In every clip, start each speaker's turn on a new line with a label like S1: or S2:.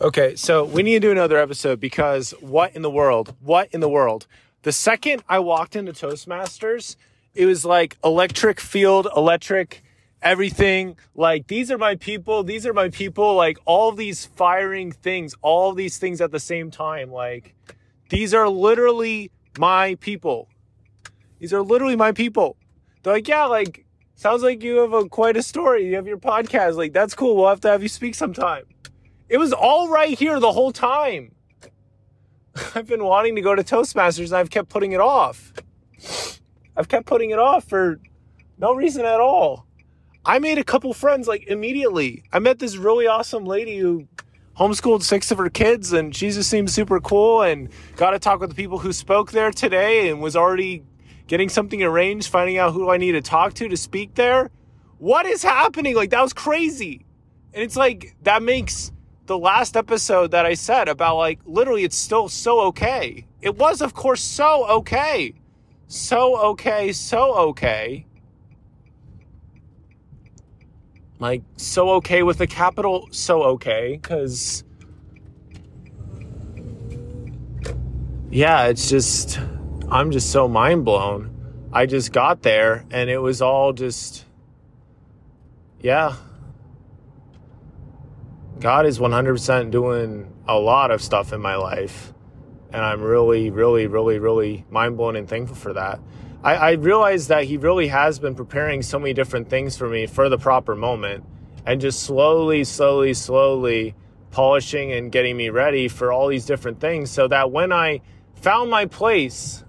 S1: Okay, so we need to do another episode because what in the world? What in the world? The second I walked into Toastmasters, it was like electric field, electric everything. Like, these are my people. These are my people. Like, all these firing things, all these things at the same time. Like, these are literally my people. These are literally my people. They're like, yeah, like, sounds like you have a quite a story. You have your podcast. Like, that's cool. We'll have to have you speak sometime. It was all right here the whole time. I've been wanting to go to Toastmasters and I've kept putting it off. I've kept putting it off for no reason at all. I made a couple friends like immediately. I met this really awesome lady who homeschooled six of her kids and she just seemed super cool and got to talk with the people who spoke there today and was already getting something arranged, finding out who I need to talk to to speak there. What is happening? Like that was crazy. And it's like that makes the last episode that I said about like literally it's still so okay. It was of course so okay. So okay, so okay. Like so okay with the capital so okay cuz yeah, it's just I'm just so mind blown. I just got there and it was all just yeah, God is 100% doing a lot of stuff in my life. And I'm really, really, really, really mind blown and thankful for that. I, I realize that He really has been preparing so many different things for me for the proper moment and just slowly, slowly, slowly polishing and getting me ready for all these different things so that when I found my place,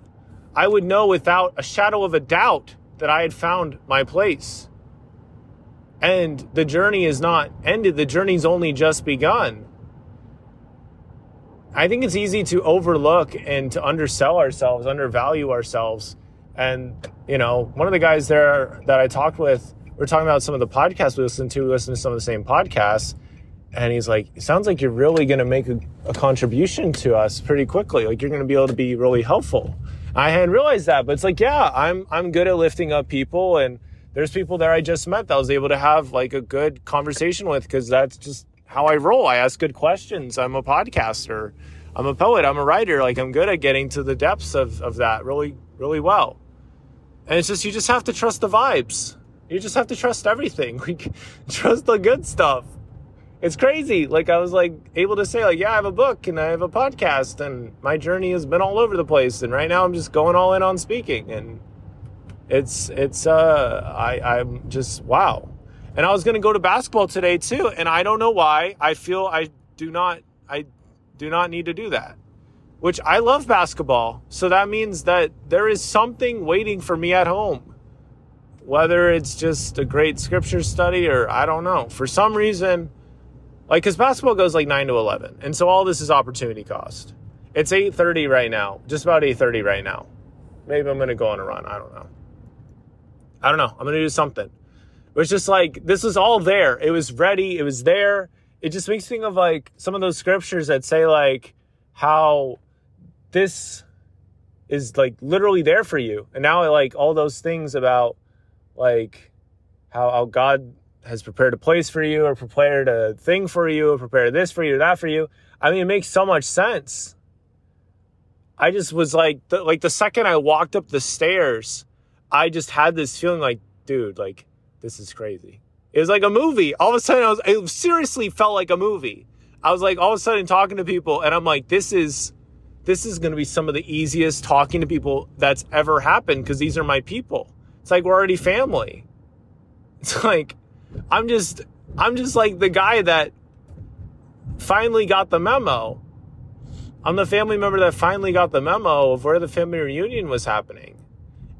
S1: I would know without a shadow of a doubt that I had found my place. And the journey is not ended, the journey's only just begun. I think it's easy to overlook and to undersell ourselves, undervalue ourselves. And, you know, one of the guys there that I talked with, we are talking about some of the podcasts we listen to, we listen to some of the same podcasts. And he's like, it sounds like you're really going to make a, a, contribution to us pretty quickly. Like you're going to be able to be really helpful. I hadn't realized that, but it's like, yeah, I'm, I'm good at lifting up people and, there's people there I just met that I was able to have like a good conversation with because that's just how I roll. I ask good questions. I'm a podcaster. I'm a poet. I'm a writer. Like I'm good at getting to the depths of, of that really, really well. And it's just, you just have to trust the vibes. You just have to trust everything. Like trust the good stuff. It's crazy. Like I was like able to say like, yeah, I have a book and I have a podcast and my journey has been all over the place. And right now I'm just going all in on speaking and it's it's uh I I'm just wow. And I was going to go to basketball today too, and I don't know why. I feel I do not I do not need to do that. Which I love basketball. So that means that there is something waiting for me at home. Whether it's just a great scripture study or I don't know. For some reason, like cuz basketball goes like 9 to 11. And so all this is opportunity cost. It's 8:30 right now. Just about 8:30 right now. Maybe I'm going to go on a run. I don't know. I don't know. I'm going to do something. It was just like, this was all there. It was ready. It was there. It just makes me think of like some of those scriptures that say like how this is like literally there for you. And now I like all those things about like how, how God has prepared a place for you or prepared a thing for you or prepared this for you, or that for you. I mean, it makes so much sense. I just was like, the, like the second I walked up the stairs, I just had this feeling like, dude, like this is crazy. It was like a movie. All of a sudden, I was, it seriously felt like a movie. I was like, all of a sudden talking to people, and I'm like, this is, this is going to be some of the easiest talking to people that's ever happened because these are my people. It's like we're already family. It's like, I'm just, I'm just like the guy that finally got the memo. I'm the family member that finally got the memo of where the family reunion was happening.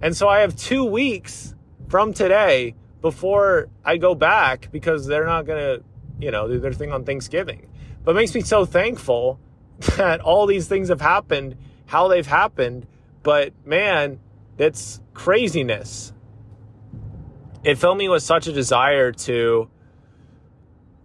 S1: And so I have two weeks from today before I go back because they're not going to, you know, do their thing on Thanksgiving. But it makes me so thankful that all these things have happened, how they've happened. But man, it's craziness. It filled me with such a desire to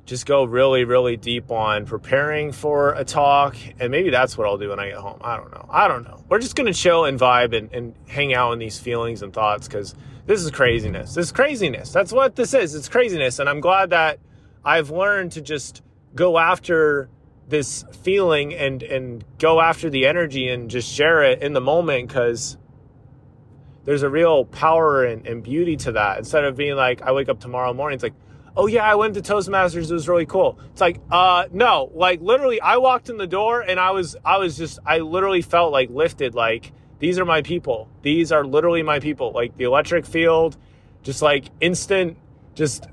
S1: just go really, really deep on preparing for a talk. And maybe that's what I'll do when I get home. I don't know. I don't know. We're just going to chill and vibe and, and hang out in these feelings and thoughts because this is craziness. This is craziness. That's what this is. It's craziness. And I'm glad that I've learned to just go after this feeling and and go after the energy and just share it in the moment because there's a real power and, and beauty to that instead of being like i wake up tomorrow morning it's like oh yeah i went to toastmasters it was really cool. It's like uh no like literally i walked in the door and i was i was just i literally felt like lifted like these are my people. These are literally my people. Like the electric field just like instant just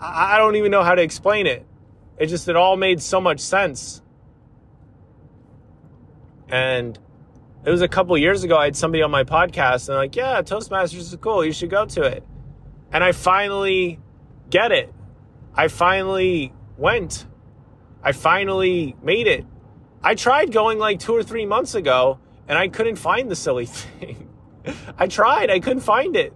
S1: i, I don't even know how to explain it. It just it all made so much sense. And it was a couple years ago i had somebody on my podcast and like yeah toastmasters is cool. You should go to it. And i finally get it I finally went. I finally made it. I tried going like two or three months ago and I couldn't find the silly thing. I tried, I couldn't find it.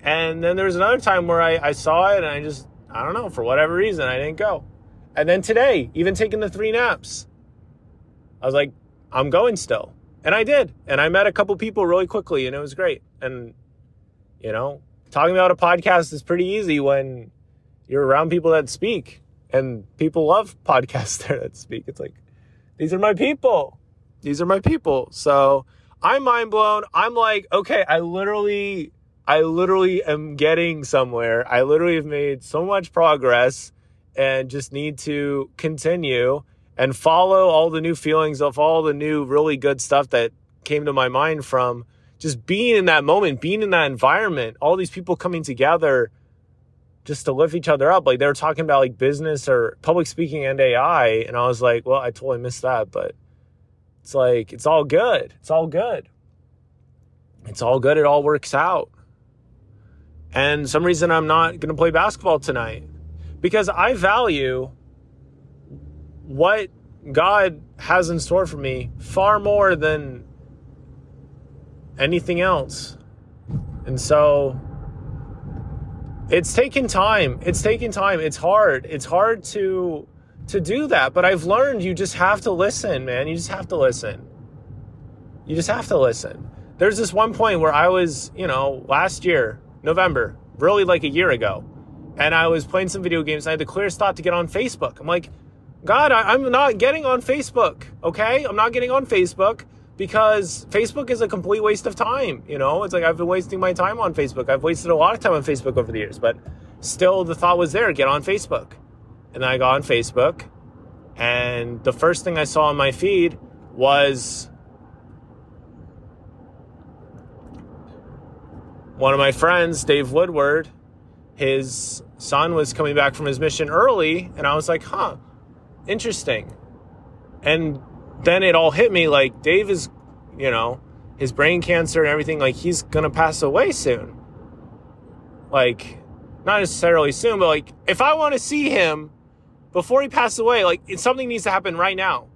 S1: And then there was another time where I, I saw it and I just, I don't know, for whatever reason, I didn't go. And then today, even taking the three naps, I was like, I'm going still. And I did. And I met a couple people really quickly and it was great. And, you know, talking about a podcast is pretty easy when you're around people that speak and people love podcasts there that speak. It's like, these are my people. These are my people. So I'm mind blown. I'm like, okay, I literally, I literally am getting somewhere. I literally have made so much progress and just need to continue and follow all the new feelings of all the new really good stuff that came to my mind from just being in that moment, being in that environment, all these people coming together just to lift each other up. Like they were talking about like business or public speaking and AI. And I was like, well, I totally missed that. But it's like, it's all good. It's all good. It's all good. It all works out. And some reason I'm not going to play basketball tonight because I value what God has in store for me far more than anything else. And so it's taken time. It's taken time. It's hard. It's hard to to do that, but I've learned you just have to listen, man. You just have to listen. You just have to listen. There's this one point where I was, you know, last year, November, really like a year ago, and I was playing some video games. And I had the clearest thought to get on Facebook. I'm like, God, I, am not getting on Facebook. Okay, I'm not getting on Facebook because Facebook is a complete waste of time. You know, it's like I've been wasting my time on Facebook. I've wasted a lot of time on Facebook over the years, but still the thought was there get on Facebook. And I got on Facebook, and the first thing I saw on my feed was one of my friends, Dave Woodward. His son was coming back from his mission early, and I was like, huh, interesting. And then it all hit me like Dave is, you know, his brain cancer and everything, like he's gonna pass away soon. Like, not necessarily soon, but like if I want to see him before he passes away, like something needs to happen right now.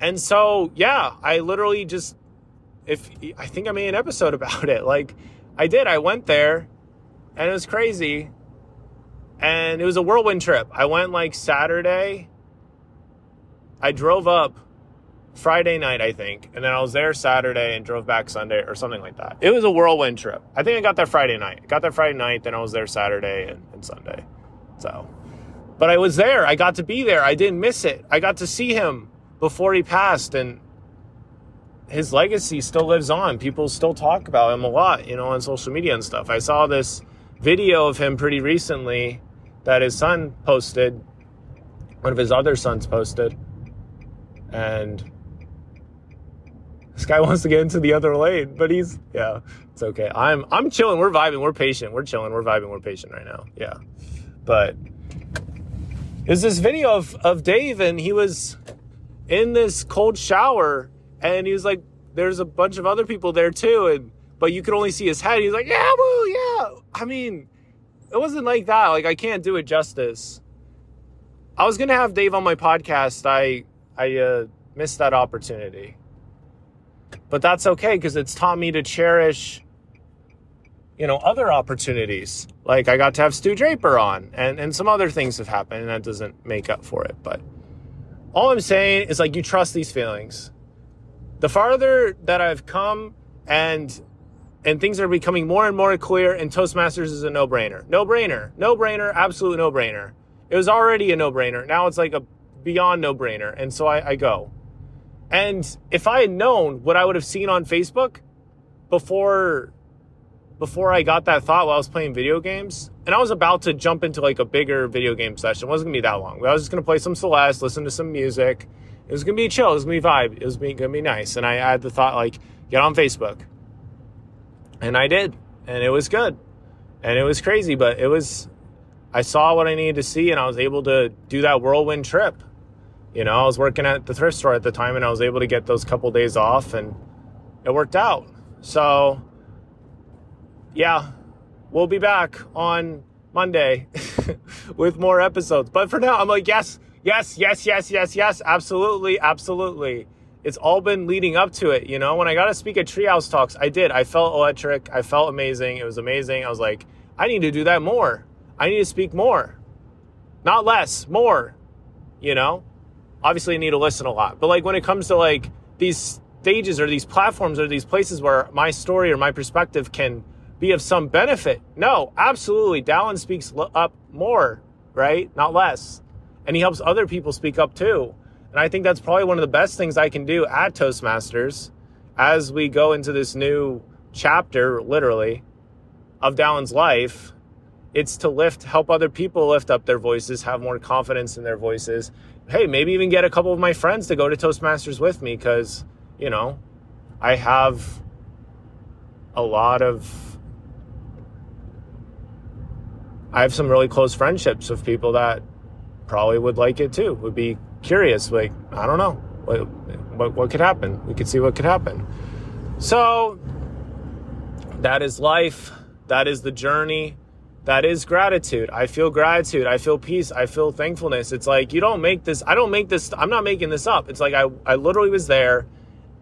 S1: And so, yeah, I literally just, if I think I made an episode about it. Like, I did. I went there and it was crazy. And it was a whirlwind trip. I went like Saturday I drove up Friday night, I think, and then I was there Saturday and drove back Sunday or something like that. It was a whirlwind trip. I think I got there Friday night. I got there Friday night, then I was there Saturday and, and Sunday. So, but I was there. I got to be there. I didn't miss it. I got to see him before he passed, and his legacy still lives on. People still talk about him a lot, you know, on social media and stuff. I saw this video of him pretty recently that his son posted, one of his other sons posted and this guy wants to get into the other lane, but he's yeah, it's okay. I'm I'm chilling. We're vibing. We're patient. We're chilling. We're vibing. We're patient right now. Yeah, but there's this video of of Dave, and he was in this cold shower, and he was like, "There's a bunch of other people there too," and but you could only see his head. He's like, "Yeah, woo, yeah." I mean, it wasn't like that. Like I can't do it justice. I was gonna have Dave on my podcast. I I uh, missed that opportunity. But that's okay because it's taught me to cherish, you know, other opportunities. Like I got to have Stu Draper on, and and some other things have happened, and that doesn't make up for it. But all I'm saying is like you trust these feelings. The farther that I've come, and and things are becoming more and more clear, and Toastmasters is a no brainer, no brainer, no brainer, absolute no brainer. It was already a no brainer. Now it's like a beyond no brainer. And so I, I go. And if I had known what I would have seen on Facebook before before I got that thought while I was playing video games, and I was about to jump into like a bigger video game session. It wasn't gonna be that long. I was just gonna play some Celeste, listen to some music. It was gonna be chill. It was gonna be vibe. It was gonna be nice. And I had the thought like, get on Facebook, and I did, and it was good, and it was crazy, but it was. I saw what I needed to see, and I was able to do that whirlwind trip. You know, I was working at the thrift store at the time, and I was able to get those couple days off, and it worked out. So, yeah, we'll be back on Monday with more episodes. But for now, I'm like, yes, yes, yes, yes, yes, yes, absolutely, absolutely. It's all been leading up to it. You know, when I got to speak at Treehouse Talks, I did. I felt electric. I felt amazing. It was amazing. I was like, I need to do that more. I need to speak more, not less, more. You know, obviously, I need to listen a lot. But like when it comes to like these stages or these platforms or these places where my story or my perspective can be of some benefit. No, absolutely. Dallin speaks up more, right? Not less. And he helps other people speak up too. And I think that's probably one of the best things I can do at Toastmasters as we go into this new chapter, literally, of Dallin's life. It's to lift, help other people lift up their voices, have more confidence in their voices. Hey, maybe even get a couple of my friends to go to Toastmasters with me because you know, I have a lot of I have some really close friendships with people that probably would like it too. Would be curious, like I don't know what what, what could happen. We could see what could happen. So that is life. That is the journey. That is gratitude. I feel gratitude. I feel peace. I feel thankfulness. It's like you don't make this. I don't make this. I'm not making this up. It's like I I literally was there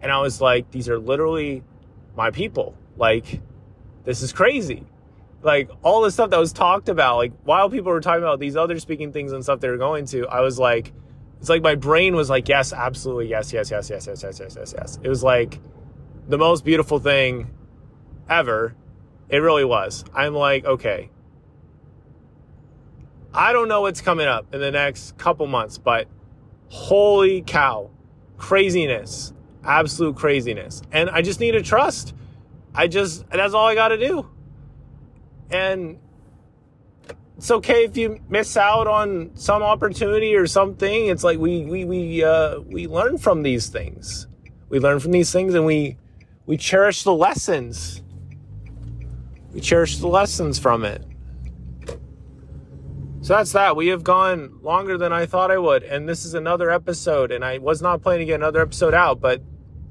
S1: and I was like, these are literally my people. Like, this is crazy. Like, all the stuff that was talked about, like, while people were talking about these other speaking things and stuff they were going to, I was like, it's like my brain was like, yes, absolutely, yes, yes, yes, yes, yes, yes, yes, yes, yes. It was like the most beautiful thing ever. It really was. I'm like, okay. I don't know what's coming up in the next couple months, but holy cow, craziness absolute craziness. And I just need to trust. I just, that's all I got to do. And it's okay if you miss out on some opportunity or something. It's like we, we, we, uh, we learn from these things. We learn from these things and we, we cherish the lessons. We cherish the lessons from it. So that's that. We have gone longer than I thought I would. And this is another episode. And I was not planning to get another episode out, but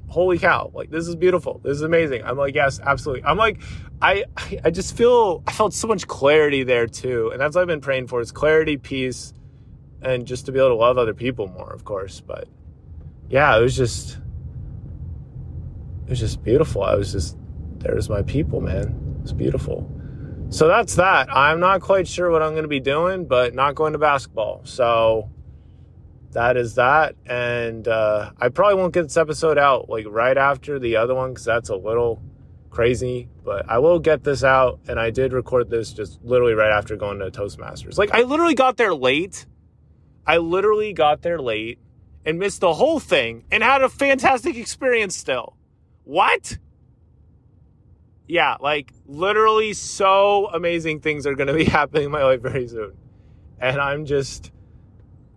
S1: holy cow like this is beautiful this is amazing i'm like yes absolutely i'm like i i just feel i felt so much clarity there too and that's what i've been praying for is clarity peace and just to be able to love other people more of course but yeah it was just it was just beautiful i was just there's my people man it's beautiful so that's that i'm not quite sure what i'm going to be doing but not going to basketball so that is that. And uh, I probably won't get this episode out like right after the other one because that's a little crazy. But I will get this out. And I did record this just literally right after going to Toastmasters. Like I literally got there late. I literally got there late and missed the whole thing and had a fantastic experience still. What? Yeah, like literally so amazing things are going to be happening in my life very soon. And I'm just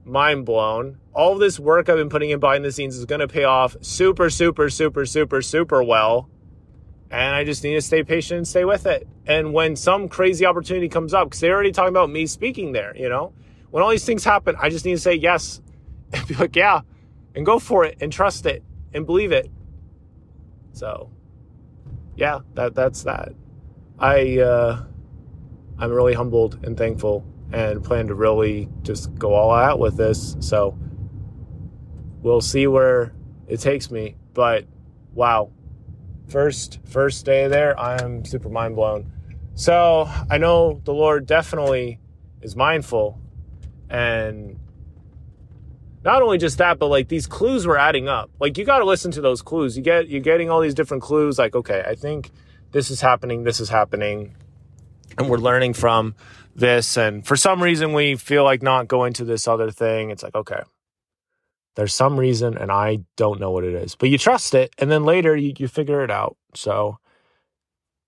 S1: mind blown. All this work I've been putting in behind the scenes is going to pay off super, super, super, super, super well. And I just need to stay patient and stay with it. And when some crazy opportunity comes up, because they're already talking about me speaking there, you know, when all these things happen, I just need to say yes and be like, yeah, and go for it and trust it and believe it. So, yeah, that that's that. I uh, I'm really humbled and thankful and plan to really just go all out with this. So we'll see where it takes me. But wow, first first day there, I am super mind blown. So I know the Lord definitely is mindful, and not only just that, but like these clues were adding up. Like you got to listen to those clues. You get you're getting all these different clues. Like okay, I think this is happening. This is happening, and we're learning from this and for some reason we feel like not going to this other thing it's like okay there's some reason and i don't know what it is but you trust it and then later you, you figure it out so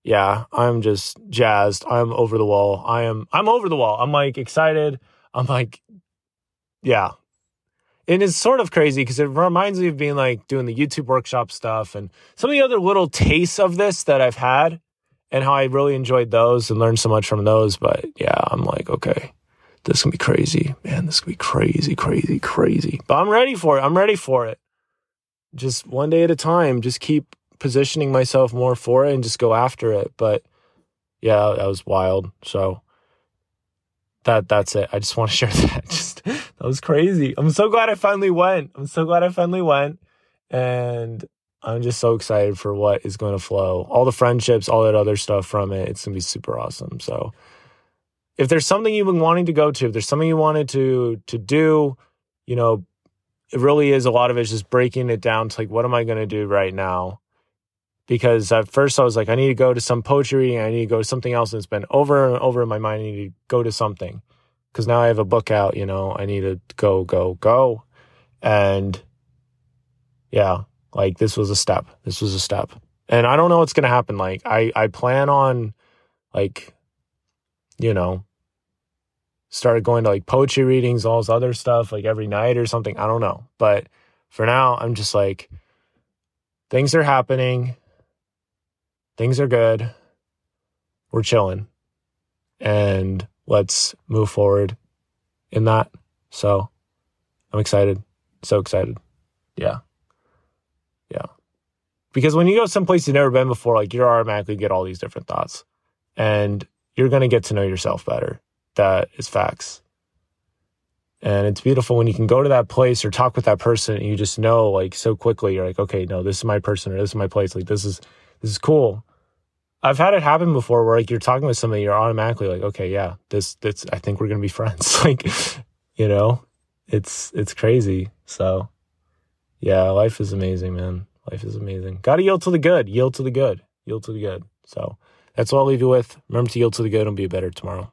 S1: yeah i'm just jazzed i'm over the wall i am i'm over the wall i'm like excited i'm like yeah and it's sort of crazy because it reminds me of being like doing the youtube workshop stuff and some of the other little tastes of this that i've had and how I really enjoyed those and learned so much from those. But yeah, I'm like, okay, this can be crazy, man. This can be crazy, crazy, crazy. But I'm ready for it. I'm ready for it. Just one day at a time. Just keep positioning myself more for it and just go after it. But yeah, that was wild. So that that's it. I just want to share that. Just that was crazy. I'm so glad I finally went. I'm so glad I finally went. And I'm just so excited for what is going to flow. All the friendships, all that other stuff from it. It's going to be super awesome. So if there's something you've been wanting to go to, if there's something you wanted to to do, you know, it really is a lot of it is just breaking it down to like what am I going to do right now? Because at first I was like, I need to go to some poetry, I need to go to something else, and it's been over and over in my mind. I need to go to something because now I have a book out. You know, I need to go, go, go, and yeah, like this was a step. This was a step. And I don't know what's going to happen. Like I I plan on like you know started going to like poetry readings, all this other stuff like every night or something. I don't know. But for now, I'm just like things are happening. Things are good. We're chilling. And let's move forward in that. So I'm excited. So excited. Yeah. Yeah. Because when you go someplace you've never been before, like you're automatically get all these different thoughts and you're going to get to know yourself better. That is facts. And it's beautiful when you can go to that place or talk with that person and you just know like so quickly, you're like, okay, no, this is my person or this is my place. Like this is, this is cool. I've had it happen before where like you're talking with somebody, you're automatically like, okay, yeah, this, this, I think we're going to be friends. like, you know, it's, it's crazy. So yeah, life is amazing, man. Life is amazing. Got to yield to the good. Yield to the good. Yield to the good. So that's what I'll leave you with. Remember to yield to the good and be better tomorrow.